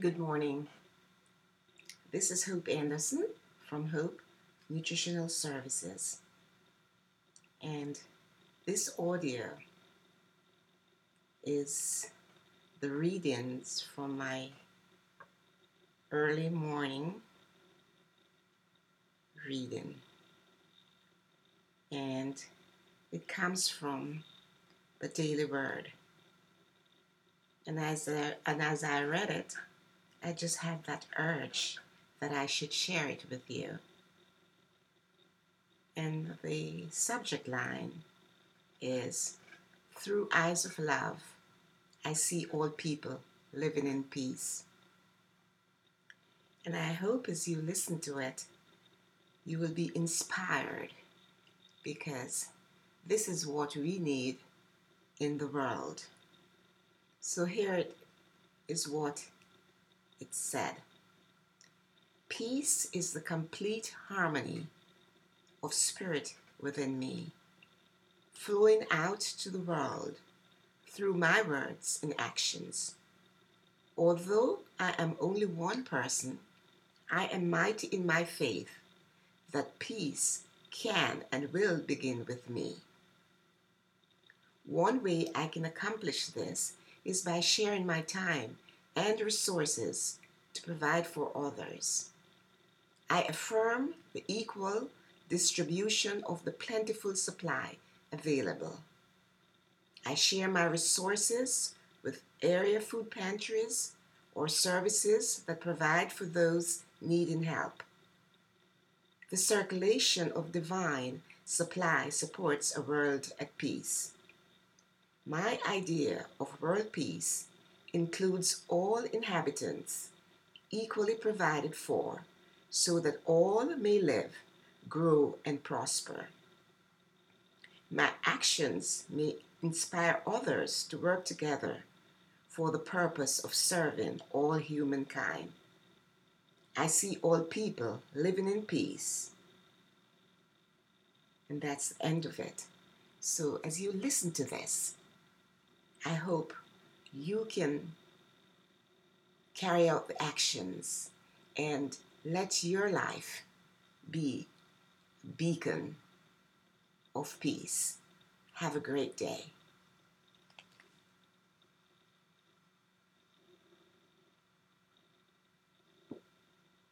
Good morning. This is Hope Anderson from Hope Nutritional Services. And this audio is the readings from my early morning reading. And it comes from the Daily Word. And as I, and as I read it, I just had that urge that I should share it with you. And the subject line is Through Eyes of Love, I see all people living in peace. And I hope as you listen to it, you will be inspired because this is what we need in the world. So here it is what it said Peace is the complete harmony of spirit within me, flowing out to the world through my words and actions. Although I am only one person, I am mighty in my faith that peace can and will begin with me. One way I can accomplish this is by sharing my time and resources to provide for others. I affirm the equal distribution of the plentiful supply available. I share my resources with area food pantries or services that provide for those needing help. The circulation of divine supply supports a world at peace. My idea of world peace includes all inhabitants equally provided for so that all may live, grow, and prosper. My actions may inspire others to work together for the purpose of serving all humankind. I see all people living in peace. And that's the end of it. So as you listen to this, I hope you can carry out the actions and let your life be a beacon of peace. Have a great day.